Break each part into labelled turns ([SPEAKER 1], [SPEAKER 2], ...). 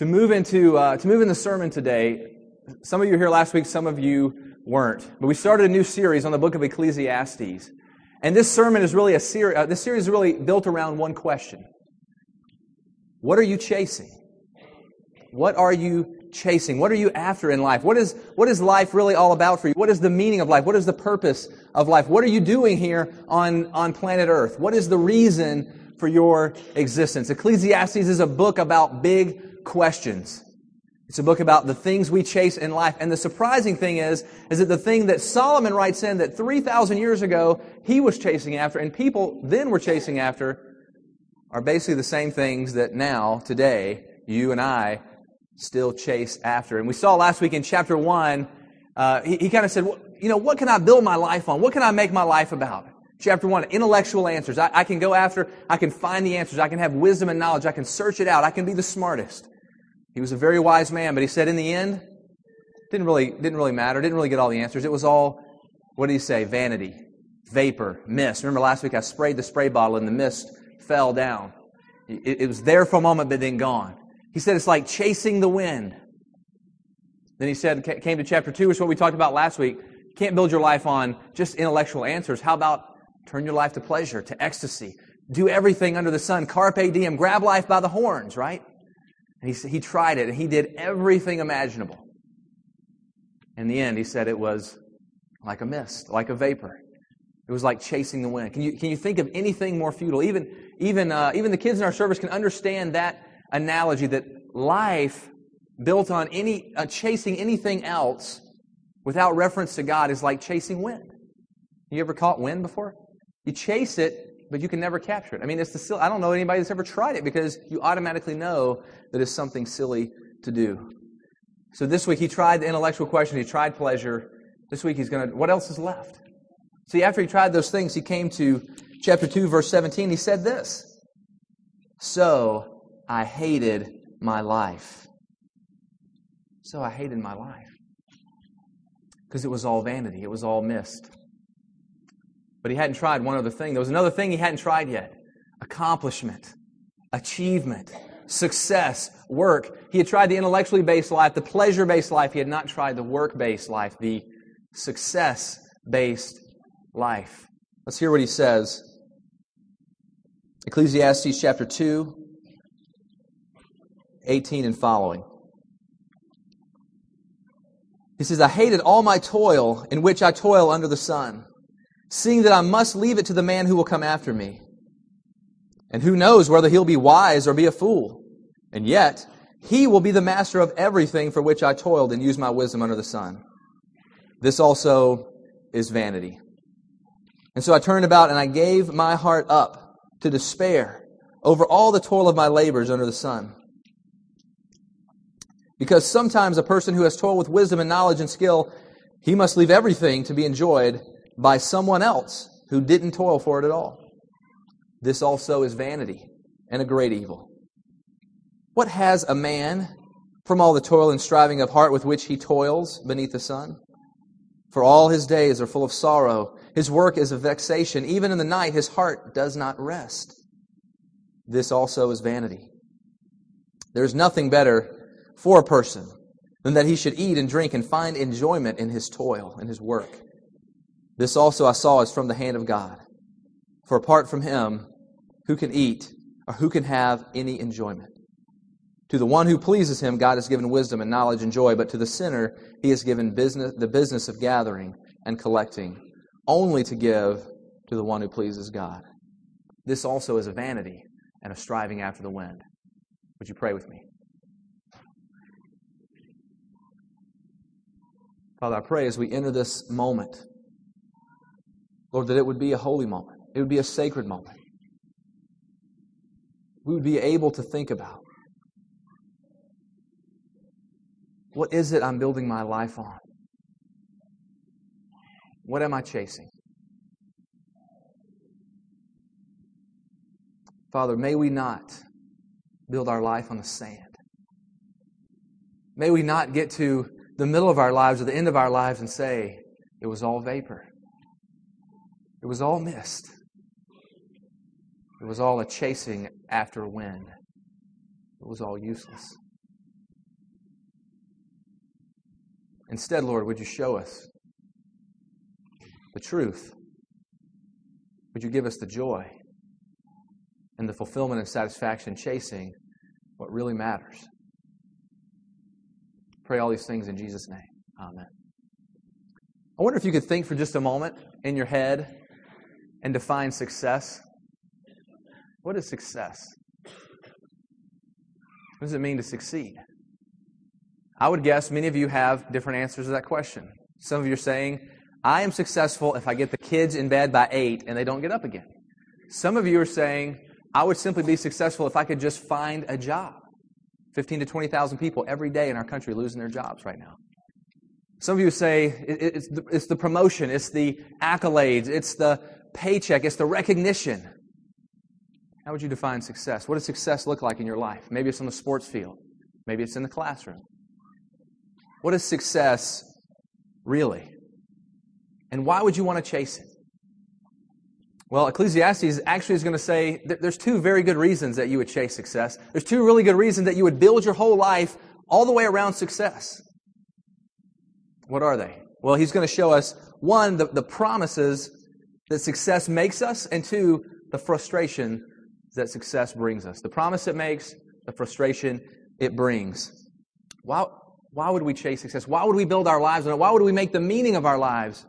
[SPEAKER 1] To move into uh, to move in the sermon today, some of you were here last week, some of you weren't. But we started a new series on the book of Ecclesiastes, and this sermon is really a series. Uh, this series is really built around one question: What are you chasing? What are you chasing? What are you after in life? What is what is life really all about for you? What is the meaning of life? What is the purpose of life? What are you doing here on on planet Earth? What is the reason for your existence? Ecclesiastes is a book about big questions. It's a book about the things we chase in life. And the surprising thing is, is that the thing that Solomon writes in that 3,000 years ago he was chasing after and people then were chasing after are basically the same things that now, today, you and I still chase after. And we saw last week in chapter 1, uh, he, he kind of said, well, you know, what can I build my life on? What can I make my life about? Chapter 1, intellectual answers. I, I can go after, I can find the answers. I can have wisdom and knowledge. I can search it out. I can be the smartest. He was a very wise man, but he said in the end, didn't really, didn't really matter, didn't really get all the answers. It was all, what did he say? Vanity, vapor, mist. Remember last week I sprayed the spray bottle and the mist fell down. It, it was there for a moment, but then gone. He said it's like chasing the wind. Then he said, came to chapter 2, which is what we talked about last week. Can't build your life on just intellectual answers. How about turn your life to pleasure, to ecstasy? Do everything under the sun. Carpe diem. Grab life by the horns, right? And he, he tried it, and he did everything imaginable. In the end, he said it was like a mist, like a vapor. It was like chasing the wind. Can you, can you think of anything more futile? Even, even, uh, even the kids in our service can understand that analogy that life built on any, uh, chasing anything else without reference to God is like chasing wind. You ever caught wind before? You chase it, but you can never capture it. I mean, it's the still, I don't know anybody that's ever tried it because you automatically know that it's something silly to do. So this week he tried the intellectual question, he tried pleasure. This week he's going to, what else is left? See, after he tried those things, he came to chapter 2, verse 17. He said this So I hated my life. So I hated my life. Because it was all vanity, it was all mist. But he hadn't tried one other thing. There was another thing he hadn't tried yet accomplishment, achievement, success, work. He had tried the intellectually based life, the pleasure based life. He had not tried the work based life, the success based life. Let's hear what he says. Ecclesiastes chapter 2, 18 and following. He says, I hated all my toil in which I toil under the sun seeing that I must leave it to the man who will come after me. And who knows whether he'll be wise or be a fool. And yet, he will be the master of everything for which I toiled and used my wisdom under the sun. This also is vanity. And so I turned about and I gave my heart up to despair over all the toil of my labors under the sun. Because sometimes a person who has toiled with wisdom and knowledge and skill, he must leave everything to be enjoyed by someone else who didn't toil for it at all. This also is vanity and a great evil. What has a man from all the toil and striving of heart with which he toils beneath the sun? For all his days are full of sorrow. His work is a vexation. Even in the night, his heart does not rest. This also is vanity. There is nothing better for a person than that he should eat and drink and find enjoyment in his toil and his work. This also I saw is from the hand of God. For apart from him, who can eat or who can have any enjoyment? To the one who pleases him, God has given wisdom and knowledge and joy, but to the sinner, he has given business, the business of gathering and collecting, only to give to the one who pleases God. This also is a vanity and a striving after the wind. Would you pray with me? Father, I pray as we enter this moment Lord, that it would be a holy moment. It would be a sacred moment. We would be able to think about what is it I'm building my life on? What am I chasing? Father, may we not build our life on the sand. May we not get to the middle of our lives or the end of our lives and say, it was all vapor. It was all mist. It was all a chasing after wind. It was all useless. Instead, Lord, would you show us the truth? Would you give us the joy and the fulfillment and satisfaction chasing what really matters? Pray all these things in Jesus' name. Amen. I wonder if you could think for just a moment in your head and define success. What is success? What does it mean to succeed? I would guess many of you have different answers to that question. Some of you are saying, I am successful if I get the kids in bed by 8 and they don't get up again. Some of you are saying, I would simply be successful if I could just find a job. 15 to 20,000 people every day in our country losing their jobs right now. Some of you say it's the, promotion, it's the accolades, it's the paycheck, it's the recognition. How would you define success? What does success look like in your life? Maybe it's on the sports field, maybe it's in the classroom. What is success really? And why would you want to chase it? Well, Ecclesiastes actually is going to say there's two very good reasons that you would chase success. There's two really good reasons that you would build your whole life all the way around success. What are they? Well, he's going to show us one, the, the promises that success makes us, and two, the frustration that success brings us. The promise it makes, the frustration it brings. Why, why would we chase success? Why would we build our lives on it? Why would we make the meaning of our lives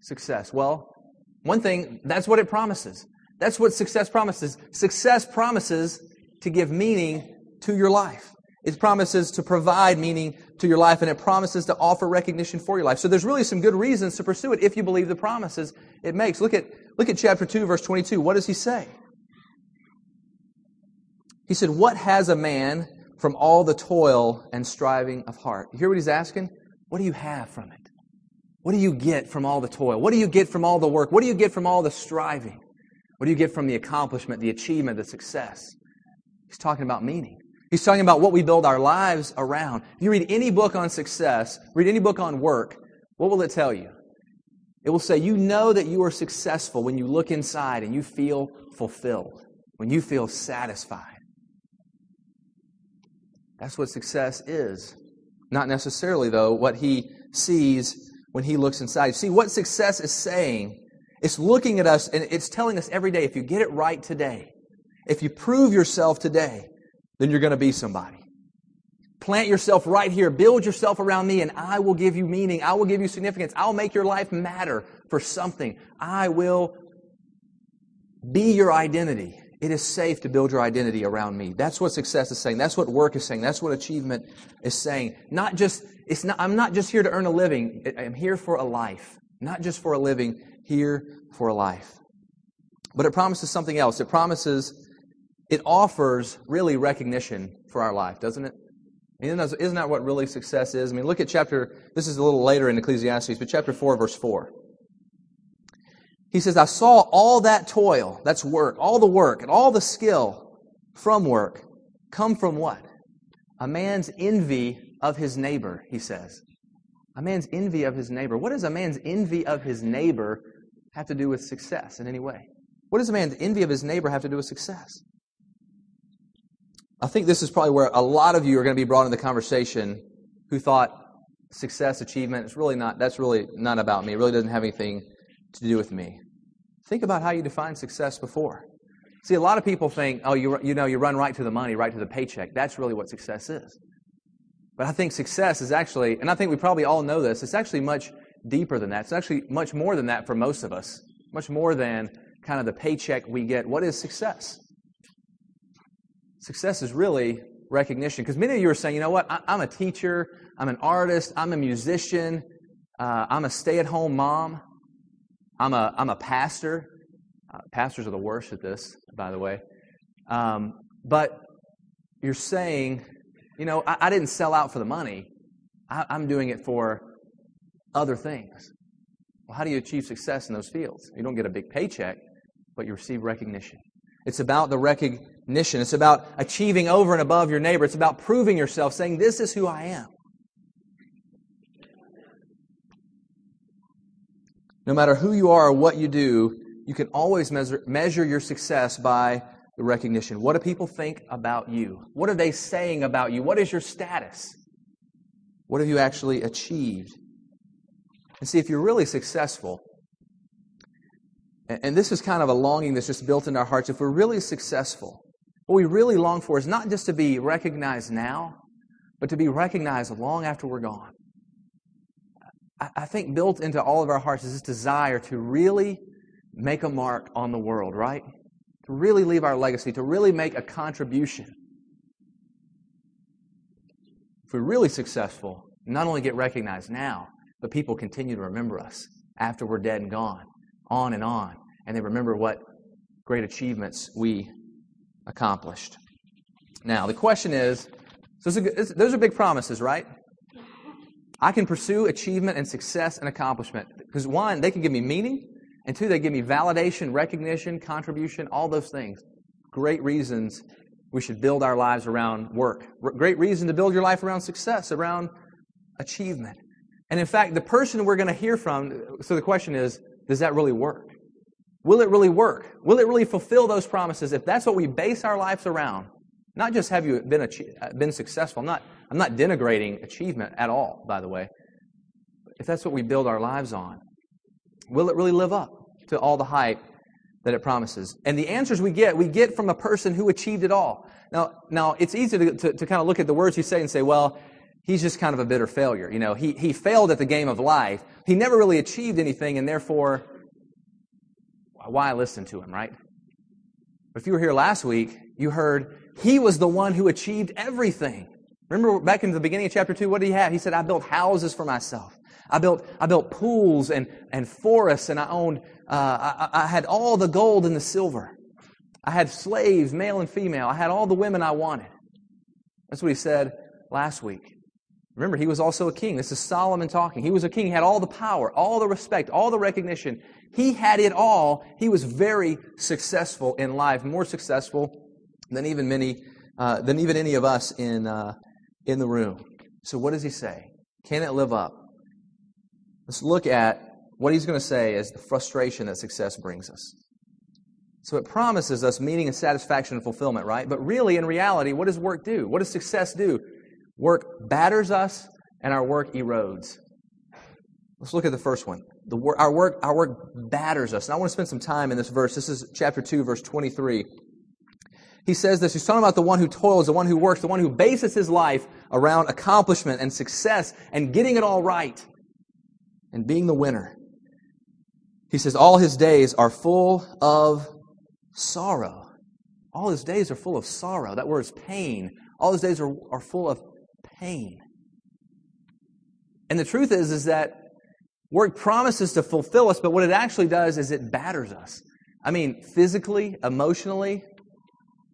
[SPEAKER 1] success? Well, one thing, that's what it promises. That's what success promises. Success promises to give meaning to your life. It promises to provide meaning to your life and it promises to offer recognition for your life. So there's really some good reasons to pursue it if you believe the promises it makes. Look at, look at chapter 2, verse 22. What does he say? He said, What has a man from all the toil and striving of heart? You hear what he's asking? What do you have from it? What do you get from all the toil? What do you get from all the work? What do you get from all the striving? What do you get from the accomplishment, the achievement, the success? He's talking about meaning. He's talking about what we build our lives around. If you read any book on success, read any book on work, what will it tell you? It will say, you know that you are successful when you look inside and you feel fulfilled, when you feel satisfied. That's what success is. Not necessarily, though, what he sees when he looks inside. See, what success is saying, it's looking at us and it's telling us every day if you get it right today, if you prove yourself today, then you're going to be somebody. Plant yourself right here. Build yourself around me, and I will give you meaning. I will give you significance. I'll make your life matter for something. I will be your identity. It is safe to build your identity around me. That's what success is saying. That's what work is saying. That's what achievement is saying. Not just, it's not, I'm not just here to earn a living. I'm here for a life. Not just for a living, here for a life. But it promises something else. It promises, it offers really recognition for our life, doesn't it? Isn't that, isn't that what really success is? I mean, look at chapter, this is a little later in Ecclesiastes, but chapter 4, verse 4. He says, I saw all that toil, that's work, all the work and all the skill from work come from what? A man's envy of his neighbor, he says. A man's envy of his neighbor. What does a man's envy of his neighbor have to do with success in any way? What does a man's envy of his neighbor have to do with success? I think this is probably where a lot of you are going to be brought into the conversation who thought success, achievement, it's really not, that's really not about me. It really doesn't have anything to do with me. Think about how you defined success before. See, a lot of people think, oh, you, you know, you run right to the money, right to the paycheck. That's really what success is. But I think success is actually, and I think we probably all know this, it's actually much deeper than that. It's actually much more than that for most of us. Much more than kind of the paycheck we get. What is success? Success is really recognition. Because many of you are saying, you know what, I, am a teacher, I'm an artist, I'm a musician, uh, I'm a stay at home mom. I'm a, I'm a pastor. Uh, pastors are the worst at this, by the way. Um, but you're saying, you know, I, I, didn't sell out for the money. I, I'm doing it for other things. Well, how do you achieve success in those fields? You don't get a big paycheck, but you receive recognition. It's about the recognition. It's about achieving over and above your neighbor. It's about proving yourself, saying, This is who I am. No matter who you are or what you do, you can always measure, measure your success by the recognition. What do people think about you? What are they saying about you? What is your status? What have you actually achieved? And see, if you're really successful, and this is kind of a longing that's just built in our hearts, if we're really successful, what we really long for is not just to be recognized now, but to be recognized long after we're gone. I think built into all of our hearts is this desire to really make a mark on the world, right? To really leave our legacy, to really make a contribution. If we're really successful, not only get recognized now, but people continue to remember us after we're dead and gone, on and on, and they remember what great achievements we accomplished. Now, the question is so those are big promises, right? I can pursue achievement and success and accomplishment because one, they can give me meaning, and two, they give me validation, recognition, contribution, all those things. Great reasons we should build our lives around work. Great reason to build your life around success, around achievement. And in fact, the person we're going to hear from, so the question is, does that really work? Will it really work? Will it really fulfill those promises? If that's what we base our lives around, not just have you been, uh, been successful, I'm not, I'm not denigrating achievement at all, by the way. If that's what we build our lives on, will it really live up to all the hype that it promises? And the answers we get, we get from a person who achieved it all. Now, now it's easy to, to, to kind of look at the words you say and say, well, he's just kind of a bitter failure. You know, he, he failed at the game of life. He never really achieved anything, and therefore, why listen to him, right? But if you were here last week, you heard he was the one who achieved everything. Remember back in the beginning of chapter 2, what did he have? He said, I built houses for myself. I built, I built pools and, and forests, and I owned, uh, I, I had all the gold and the silver. I had slaves, male and female. I had all the women I wanted. That's what he said last week. Remember, he was also a king. This is Solomon talking. He was a king. He had all the power, all the respect, all the recognition. He had it all. He was very successful in life, more successful than even many, uh, than even any of us in, uh, in the room. So what does he say? Can it live up? Let's look at what he's going to say as the frustration that success brings us. So it promises us meaning and satisfaction and fulfillment, right? But really, in reality, what does work do? What does success do? Work batters us and our work erodes. Let's look at the first one. The our, work, our work batters us. And I want to spend some time in this verse. This is chapter 2, verse 23. He says this. He's talking about the one who toils, the one who works, the one who bases his life around accomplishment and success and getting it all right and being the winner. He says, All his days are full of sorrow. All his days are full of sorrow. That word is pain. All his days are, are full of pain. And the truth is, is that work promises to fulfill us, but what it actually does is it batters us. I mean, physically, emotionally,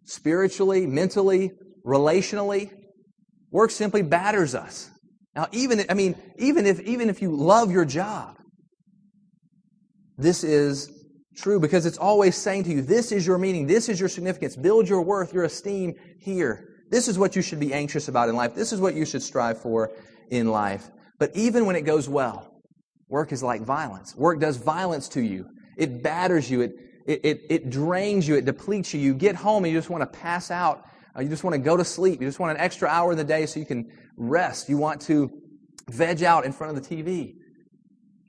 [SPEAKER 1] spiritually, mentally, relationally. Work simply batters us. Now, even, I mean, even if, even if you love your job, this is true because it's always saying to you, this is your meaning, this is your significance, build your worth, your esteem here. This is what you should be anxious about in life. This is what you should strive for in life. But even when it goes well, work is like violence. Work does violence to you. It batters you. It, it, it, it drains you. It depletes you. You get home and you just want to pass out. Uh, you just want to go to sleep. You just want an extra hour in the day so you can rest. You want to veg out in front of the TV.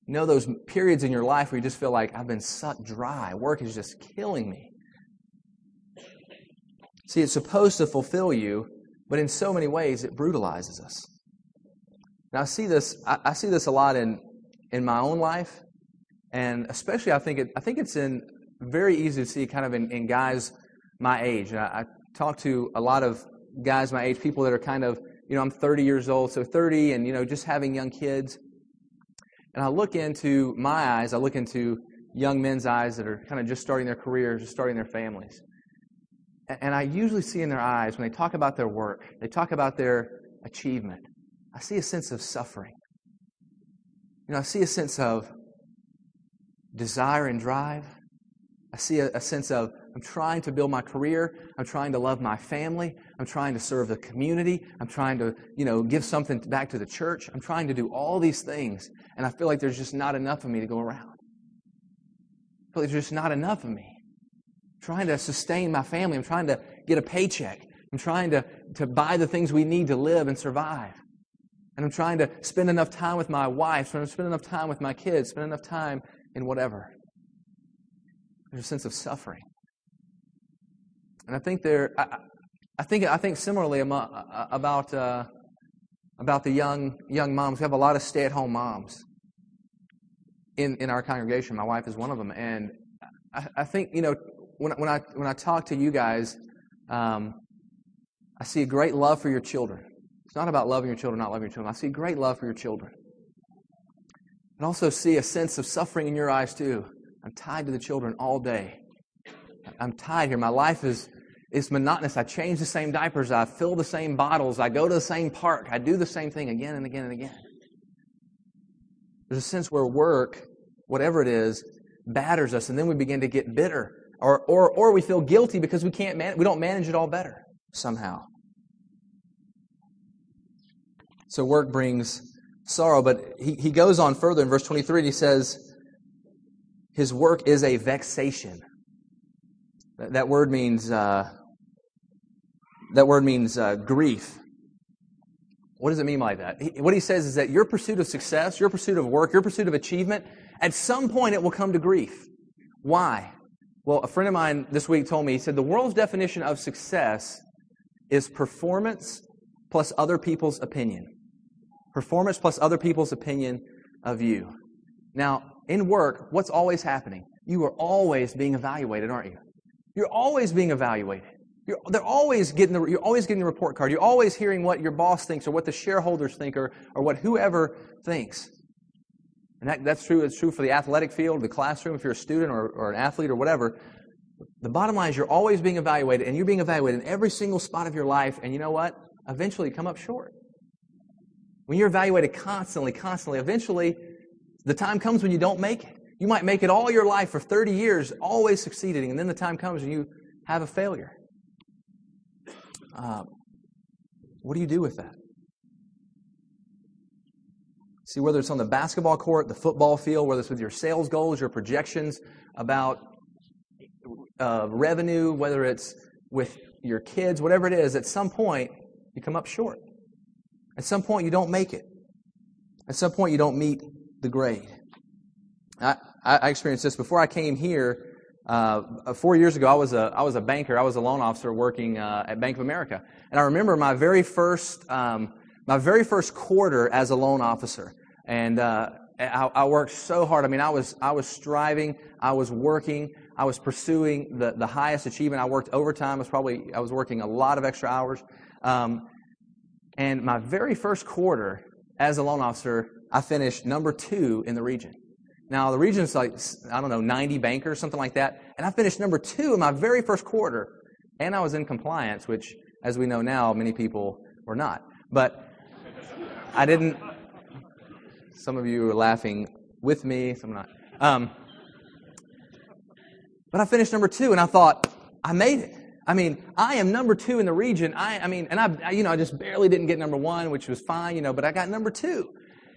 [SPEAKER 1] You know those periods in your life where you just feel like I've been sucked dry. Work is just killing me. See, it's supposed to fulfill you, but in so many ways it brutalizes us. Now I see this. I, I see this a lot in in my own life, and especially I think it. I think it's in very easy to see kind of in, in guys my age. And I, I talk to a lot of guys my age, people that are kind of you know I'm 30 years old, so 30, and you know just having young kids. And I look into my eyes. I look into young men's eyes that are kind of just starting their careers, just starting their families. And I usually see in their eyes, when they talk about their work, they talk about their achievement, I see a sense of suffering. You know, I see a sense of desire and drive. I see a, a, sense of I'm trying to build my career. I'm trying to love my family. I'm trying to serve the community. I'm trying to, you know, give something back to the church. I'm trying to do all these things. And I feel like there's just not enough of me to go around. I feel like there's just not enough of me trying to sustain my family. I'm trying to get a paycheck. I'm trying to, to buy the things we need to live and survive. And I'm trying to spend enough time with my wife, spend enough time with my kids, spend enough time in whatever. There's a sense of suffering. And I think there, I, I think, I think similarly about, uh, about the young, young moms. We have a lot of stay at home moms in, in our congregation. My wife is one of them. And I, I think, you know, when, when, I, when I talk to you guys, um, I see a great love for your children. It's not about loving your children, not loving your children. I see great love for your children. And also see a sense of suffering in your eyes, too. I'm tied to the children all day. I'm tied here. My life is, is monotonous. I change the same diapers. I fill the same bottles. I go to the same park. I do the same thing again and again and again. There's a sense where work, whatever it is, batters us, and then we begin to get bitter. Or, or, or we feel guilty because we, can't man- we don't manage it all better somehow. So work brings sorrow, but he, he goes on further in verse 23 and he says, His work is a vexation. That, that word means, uh, that word means uh, grief. What does it mean by that? He, what he says is that your pursuit of success, your pursuit of work, your pursuit of achievement, at some point it will come to grief. Why? Well, a friend of mine this week told me, he said, the world's definition of success is performance plus other people's opinion. Performance plus other people's opinion of you. Now, in work, what's always happening? You are always being evaluated, aren't you? You're always being evaluated. You're, they're always getting the, you're always getting the report card. You're always hearing what your boss thinks or what the shareholders think or, or what whoever thinks. And that, that's true. It's true for the athletic field, the classroom, if you're a student or, or an athlete or whatever. The bottom line is you're always being evaluated, and you're being evaluated in every single spot of your life, and you know what? Eventually you come up short. When you're evaluated constantly, constantly, eventually the time comes when you don't make it. You might make it all your life for 30 years, always succeeding, and then the time comes and you have a failure. Uh, what do you do with that? See, whether it's on the basketball court, the football field, whether it's with your sales goals, your projections about uh, revenue, whether it's with your kids, whatever it is, at some point you come up short. At some point you don't make it. At some point you don't meet the grade. I, I experienced this before I came here. Uh, four years ago, I was a I was a banker. I was a loan officer working uh, at Bank of America, and I remember my very first um, my very first quarter as a loan officer. And uh, I, I, worked so hard. I mean, I was, I was striving, I was working, I was pursuing the, the highest achievement. I worked overtime. I was probably, I was working a lot of extra hours. Um, and my very first quarter as a loan officer, I finished number two in the region. Now, the region's like, I don't know, 90 bankers, something like that. And I finished number two in my very first quarter. And I was in compliance, which, as we know now, many people were not. But I didn't, some of you are laughing with me, some not. Um, but I finished number two, and I thought, I made it. I mean, I am number two in the region. I, I mean, and I, you know, I just barely didn't get number one, which was fine, you know, but I got number two.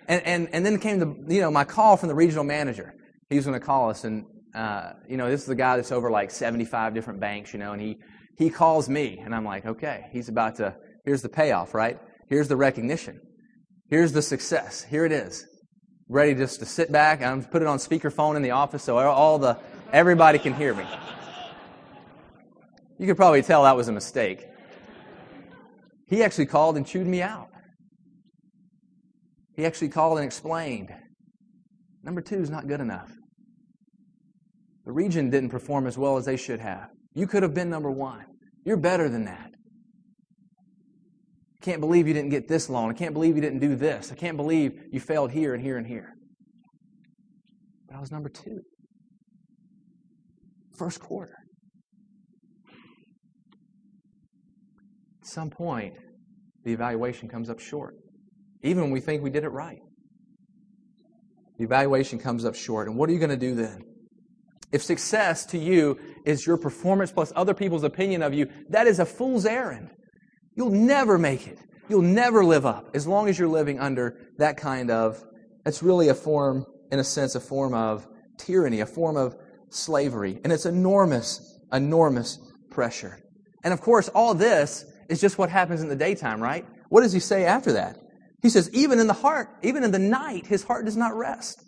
[SPEAKER 1] And, and, and then came the, you know, my call from the regional manager. He was going to call us, and, uh, you know, this is the guy that's over like 75 different banks, you know, and he, he calls me, and I'm like, okay, he's about to, here's the payoff, right? Here's the recognition. Here's the success. Here it is ready just to sit back. I'm put it on speakerphone in the office so all the everybody can hear me. You could probably tell that was a mistake. He actually called and chewed me out. He actually called and explained. Number two is not good enough. The region didn't perform as well as they should have. You could have been number one. You're better than that can't believe you didn't get this loan. I can't believe you didn't do this. I can't believe you failed here and here and here. But I was number two. First quarter. At some point, the evaluation comes up short. Even when we think we did it right. The evaluation comes up short. And what are you going to do then? If success to you is your performance plus other people's opinion of you, that is a fool's errand. You'll never make it. You'll never live up as long as you're living under that kind of, it's really a form, in a sense, a form of tyranny, a form of slavery. And it's enormous, enormous pressure. And of course, all this is just what happens in the daytime, right? What does he say after that? He says, even in the heart, even in the night, his heart does not rest.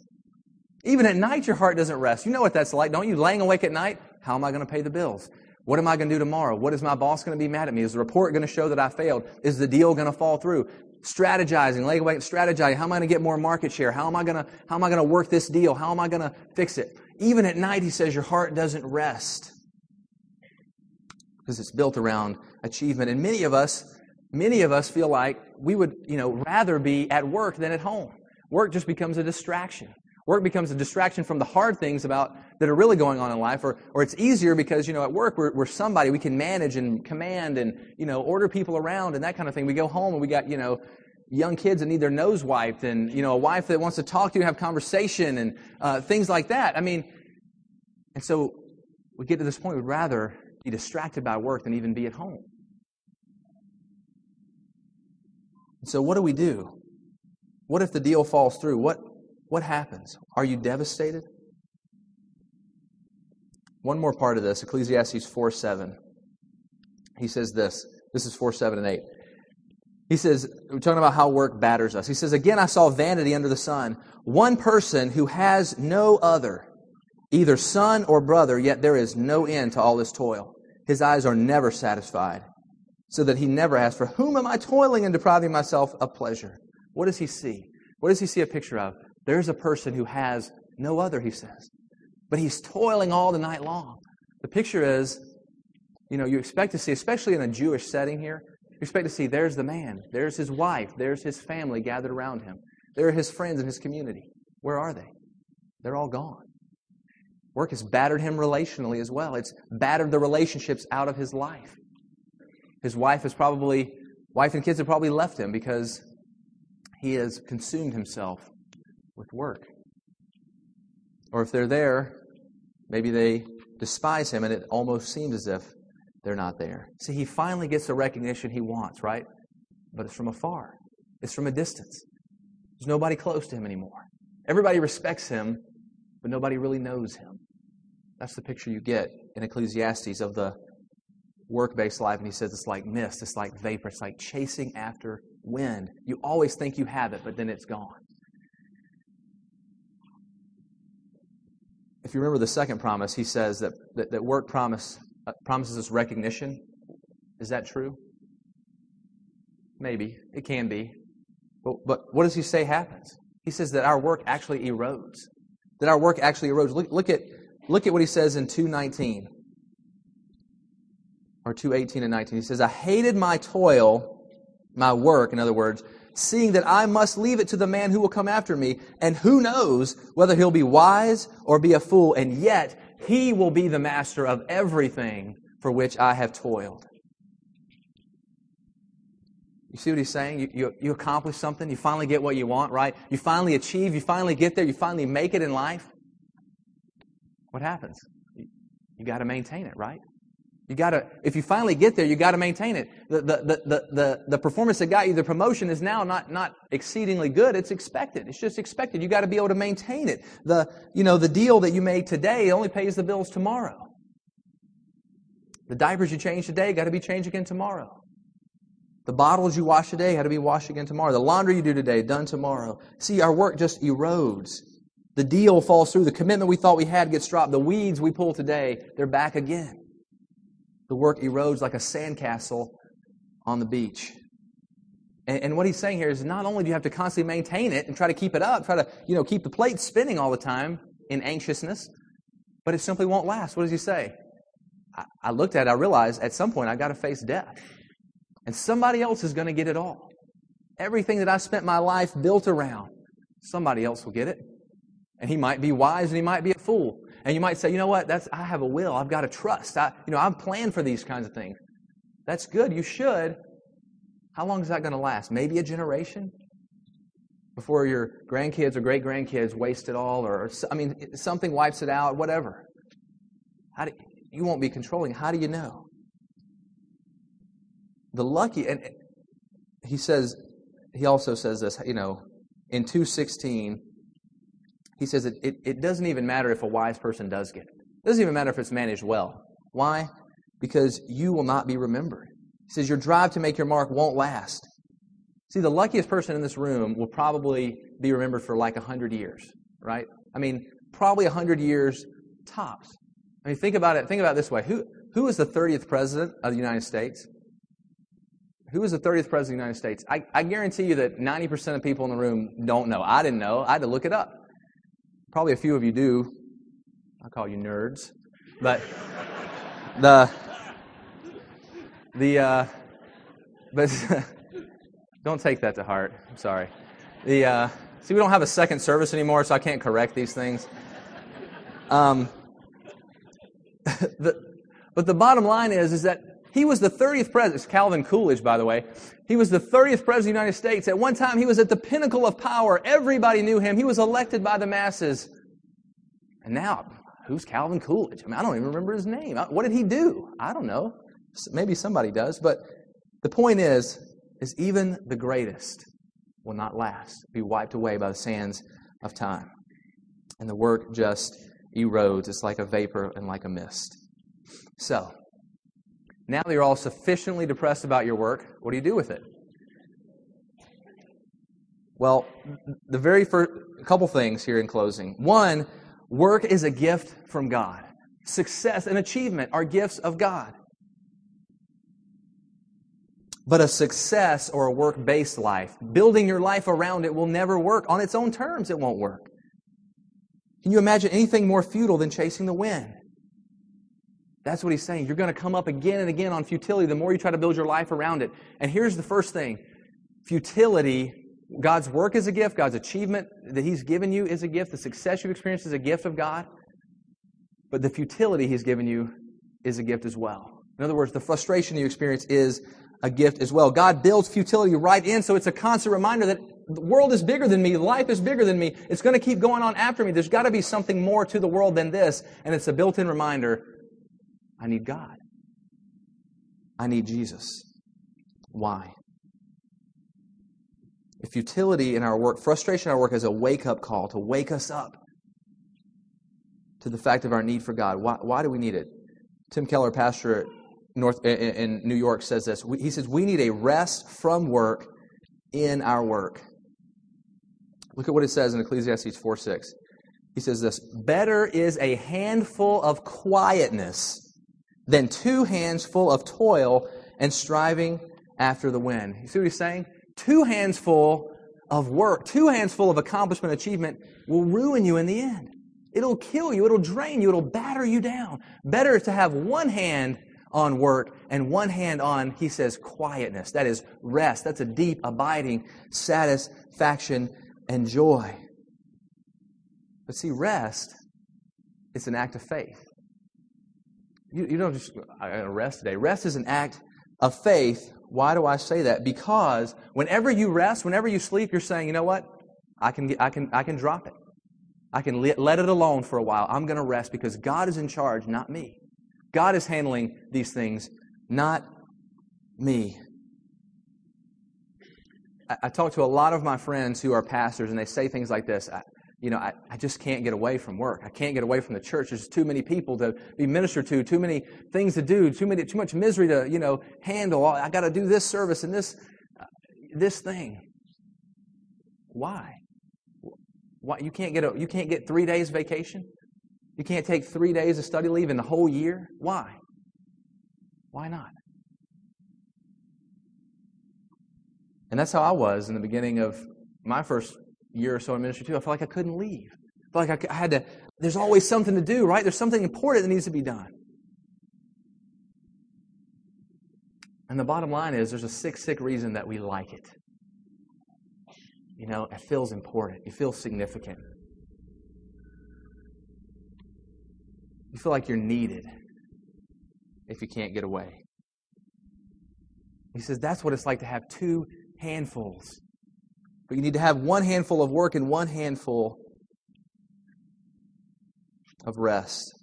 [SPEAKER 1] Even at night, your heart doesn't rest. You know what that's like, don't you? Laying awake at night, how am I going to pay the bills? What am I going to do tomorrow? What is my boss going to be mad at me? Is the report going to show that I failed? Is the deal going to fall through? Strategizing, laying awake, strategizing. How am I going to get more market share? How am I going to, how am I going to work this deal? How am I going to fix it? Even at night, he says, your heart doesn't rest because it's built around achievement. And many of us, many of us feel like we would, you know, rather be at work than at home. Work just becomes a distraction. Work becomes a distraction from the hard things about that are really going on in life, or, or it's easier because, you know, at work we're, we're somebody we can manage and command and, you know, order people around and that kind of thing. We go home and we got, you know, young kids that need their nose wiped and, you know, a wife that wants to talk to you and have conversation and uh, things like that. I mean, and so we get to this point, we'd rather be distracted by work than even be at home. So, what do we do? What if the deal falls through? What, what happens? Are you devastated? One more part of this Ecclesiastes 4 7. He says this. This is 4 7 and 8. He says, we're talking about how work batters us. He says, Again, I saw vanity under the sun. One person who has no other, either son or brother, yet there is no end to all his toil. His eyes are never satisfied, so that he never asks, For whom am I toiling and depriving myself of pleasure? What does he see? What does he see a picture of? There's a person who has no other, he says. But he's toiling all the night long. The picture is, you know, you expect to see, especially in a Jewish setting here, you expect to see there's the man, there's his wife, there's his family gathered around him, there are his friends and his community. Where are they? They're all gone. Work has battered him relationally as well. It's battered the relationships out of his life. His wife has probably, wife and kids have probably left him because he has consumed himself with work. Or if they're there, maybe they despise him and it almost seems as if they're not there. See, he finally gets the recognition he wants, right? But it's from afar, it's from a distance. There's nobody close to him anymore. Everybody respects him, but nobody really knows him. That's the picture you get in Ecclesiastes of the work based life. And he says it's like mist, it's like vapor, it's like chasing after wind. You always think you have it, but then it's gone. If you remember the second promise, he says that, that, that work promise, uh, promises us recognition. Is that true? Maybe. It can be. But, but what does he say happens? He says that our work actually erodes. That our work actually erodes. Look, look at Look at what he says in 219 or 218 and 19. He says, I hated my toil, my work, in other words, seeing that I must leave it to the man who will come after me, and who knows whether he'll be wise or be a fool, and yet he will be the master of everything for which I have toiled. You see what he's saying? You, you, you accomplish something, you finally get what you want, right? You finally achieve, you finally get there, you finally make it in life what happens? You, you got to maintain it, right? You got to, if you finally get there, you got to maintain it. The, the, the, the, the performance that got you the promotion is now not, not exceedingly good. It's expected. It's just expected. You got to be able to maintain it. The, you know, the deal that you made today only pays the bills tomorrow. The diapers you change today got to be changed again tomorrow. The bottles you wash today got to be washed again tomorrow. The laundry you do today, done tomorrow. See, our work just erodes. The deal falls through. The commitment we thought we had gets dropped. The weeds we pull today, they're back again. The work erodes like a sandcastle on the beach. And, and, what he's saying here is not only do you have to constantly maintain it and try to keep it up, try to, you know, keep the plate spinning all the time in anxiousness, but it simply won't last. What does he say? I, I looked at it, I realized at some point I got to face death. And somebody else is going to get it all. Everything that I spent my life built around, somebody else will get it. And he might be wise and he might be a fool. And you might say, you know what, that's I have a will. I've got to trust. I, you know, I've planned for these kinds of things. That's good. You should. How long is that going to last? Maybe a generation? Before your grandkids or great grandkids waste it all, or I mean, something wipes it out, whatever. How do, you won't be controlling. How do you know? The lucky, and he says, he also says this, you know, in 216, he says it, it, it doesn't even matter if a wise person does get it. It doesn't even matter if it's managed well. Why? Because you will not be remembered. He says your drive to make your mark won't last. See, the luckiest person in this room will probably be remembered for like 100 years, right? I mean, probably 100 years tops. I mean, think about it. Think about it this way. Who, who was the 30th president of the United States? Who was the 30th president of the United States? I, I guarantee you that 90% of people in the room don't know. I didn't know. I had to look it up. Probably a few of you do. I call you nerds. But the, the, uh, but don't take that to heart. I'm sorry. The, uh, see, we don't have a second service anymore, so I can't correct these things. Um, the, but the bottom line is, is that he was the 30th president. Calvin Coolidge, by the way. He was the 30th president of the United States. At one time, he was at the pinnacle of power. Everybody knew him. He was elected by the masses. And now, who's Calvin Coolidge? I mean, I don't even remember his name. What did he do? I don't know. Maybe somebody does. But the point is, is even the greatest will not last, be wiped away by the sands of time. And the work just erodes. It's like a vapor and like a mist. So, now that you're all sufficiently depressed about your work, what do you do with it? Well, the very first couple things here in closing. One, work is a gift from God. Success and achievement are gifts of God. But a success or a work based life, building your life around it, will never work. On its own terms, it won't work. Can you imagine anything more futile than chasing the wind? That's what he's saying. You're going to come up again and again on futility the more you try to build your life around it. And here's the first thing futility, God's work is a gift, God's achievement that he's given you is a gift, the success you've experienced is a gift of God. But the futility he's given you is a gift as well. In other words, the frustration you experience is a gift as well. God builds futility right in, so it's a constant reminder that the world is bigger than me, life is bigger than me. It's going to keep going on after me. There's got to be something more to the world than this, and it's a built-in reminder I need God. I need Jesus. Why? If futility in our work, frustration in our work is a wake up call to wake us up to the fact of our need for God. Why, why do we need it? Tim Keller, pastor at North, in New York, says this. He says, We need a rest from work in our work. Look at what it says in Ecclesiastes 4 6. He says this Better is a handful of quietness than two hands full of toil and striving after the wind. You see what he's saying? Two hands full of work, two hands full of accomplishment, achievement will ruin you in the end. It'll kill you, it'll drain you, it'll batter you down. Better to have one hand on work and one hand on, he says, quietness. That is rest. That's a deep, abiding satisfaction and joy. But see, rest, it's an act of faith. You, you don't just, rest today. Rest is an act of faith. Why do I say that? Because whenever you rest, whenever you sleep, you're saying, you know what? I can, get, I can, I can drop it. I can let, let it alone for a while. I'm going to rest because God is in charge, not me. God is handling these things, not me. I, I talk to a lot of my friends who are pastors, and they say things like this you know, I, I just can't get away from work. I can't get away from the church. There's too many people to be ministered to, too many things to do, too many, too much misery to, you know, handle. I got to do this service and this, uh, this thing. Why? Why you can't get a, you can't get three days vacation? You can't take three days of study leave in the whole year? Why? Why not? And that's how I was in the beginning of my first year or so in ministry too, I felt like I couldn't leave. I felt like I had to, there's always something to do, right? There's something important that needs to be done. And the bottom line is there's a sick, sick reason that we like it. You know, it feels important. It feels significant. You feel like you're needed if you can't get away. He says that's what it's like to have two handfuls but you need to have one handful of work and one handful of rest.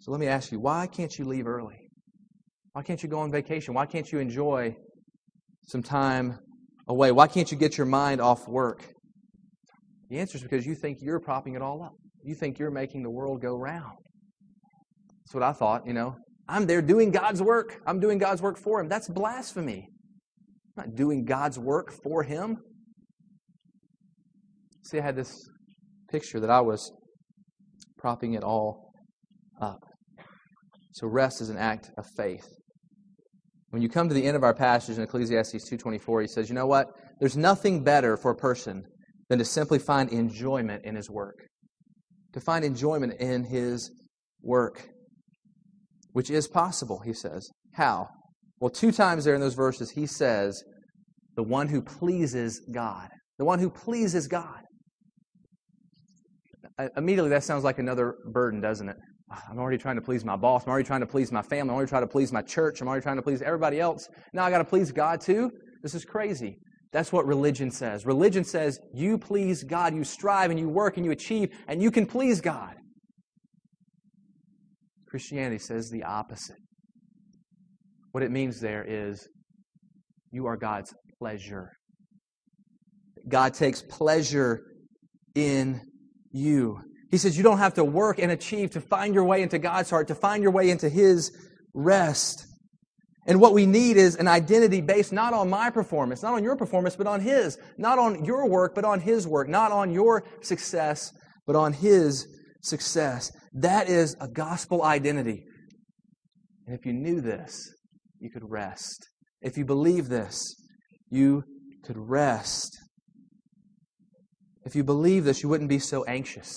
[SPEAKER 1] So let me ask you, why can't you leave early? Why can't you go on vacation? Why can't you enjoy some time away? Why can't you get your mind off work? The answer is because you think you're propping it all up. You think you're making the world go round. That's what I thought, you know. I'm there doing God's work. I'm doing God's work for Him. That's blasphemy. Not doing God's work for him. See, I had this picture that I was propping it all up. So rest is an act of faith. When you come to the end of our passage in Ecclesiastes 2:24, he says, "You know what? There's nothing better for a person than to simply find enjoyment in his work. To find enjoyment in his work, which is possible, he says. How? Well, two times there in those verses, he says, the one who pleases God. The one who pleases God. Immediately, that sounds like another burden, doesn't it? Ah, I'm already trying to please my boss. I'm already trying to please my family. I'm already trying to please my church. I'm already trying to please everybody else. Now I got to please God too? This is crazy. That's what religion says. Religion says you please God, you strive and you work and you achieve, and you can please God. Christianity says the opposite. What it means there is you are God's pleasure. God takes pleasure in you. He says you don't have to work and achieve to find your way into God's heart, to find your way into His rest. And what we need is an identity based not on my performance, not on your performance, but on His. Not on your work, but on His work. Not on your success, but on His success. That is a gospel identity. And if you knew this, you could rest. If you believe this, you could rest. If you believe this, you wouldn't be so anxious.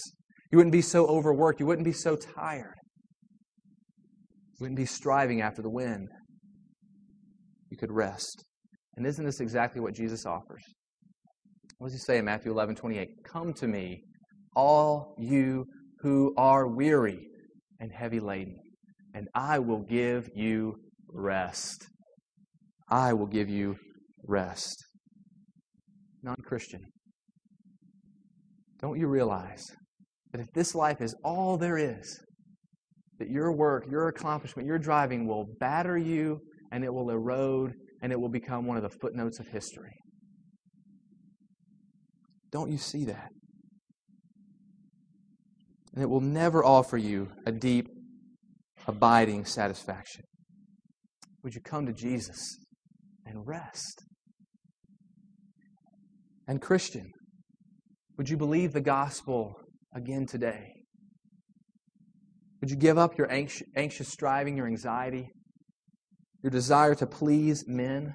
[SPEAKER 1] You wouldn't be so overworked. You wouldn't be so tired. You wouldn't be striving after the wind you could rest. And isn't this exactly what Jesus offers? What does he say in Matthew 11, 28? Come to me, all you who are weary and heavy laden, and I will give you rest. I will give you rest. Non Christian, don't you realize that if this life is all there is, that your work, your accomplishment, your driving will batter you and it will erode and it will become one of the footnotes of history. Don't you see that? And it will never offer you a deep, abiding satisfaction. Would you come to Jesus and rest? And, Christian, would you believe the gospel again today? Would you give up your anxious, striving, your anxiety? your desire to please men?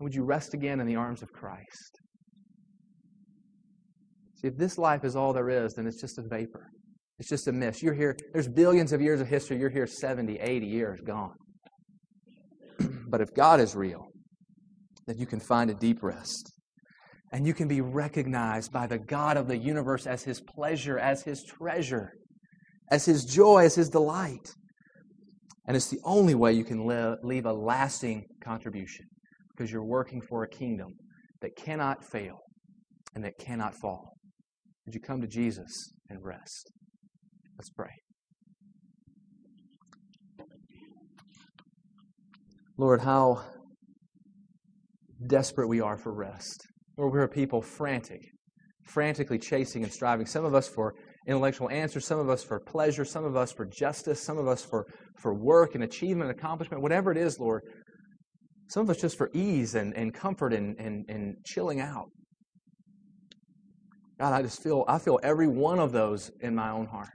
[SPEAKER 1] Would you rest again in the arms of Christ? See, if this life is all there is, then it's just a vapor. It's just a mist. You're here, there's billions of years of history. You're here 70, 80 years gone. But if God is real, then you can find a deep rest. And you can be recognized by the God of the universe as his pleasure, as his treasure, as his joy, as his delight. And it's the only way you can leave a lasting contribution because you're working for a kingdom that cannot fail and that cannot fall. Would you come to Jesus and rest? Let's pray. Lord, how desperate we are for rest. Lord, we're a people frantic, frantically chasing and striving. Some of us for intellectual answers, some of us for pleasure, some of us for justice, some of us for, for work and achievement and accomplishment, whatever it is, Lord. Some of us just for ease and, and comfort and, and, and chilling out. God, I just feel I feel every one of those in my own heart.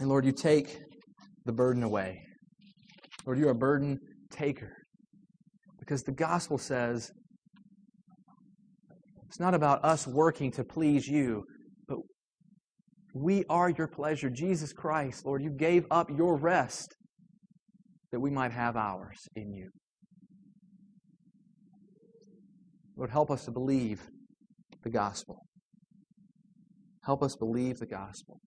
[SPEAKER 1] And Lord, you take the burden away. Lord, you're a burden taker. Because the gospel says it's not about us working to please you, but we are your pleasure. Jesus Christ, Lord, you gave up your rest that we might have ours in you. Lord, help us to believe the gospel. Help us believe the gospel.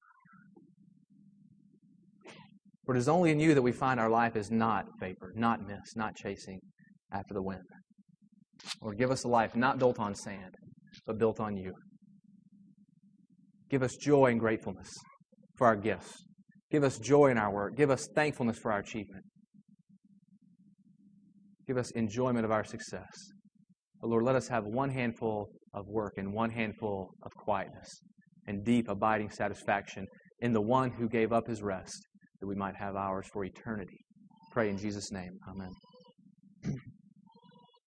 [SPEAKER 1] For it is only in you that we find our life is not vapor, not mist, not chasing after the wind. Lord, give us a life not built on sand, but built on you. Give us joy and gratefulness for our gifts. Give us joy in our work. Give us thankfulness for our achievement. Give us enjoyment of our success. But Lord, let us have one handful of work and one handful of quietness and deep, abiding satisfaction in the one who gave up his rest that we might have ours for eternity. Pray in Jesus' name. Amen.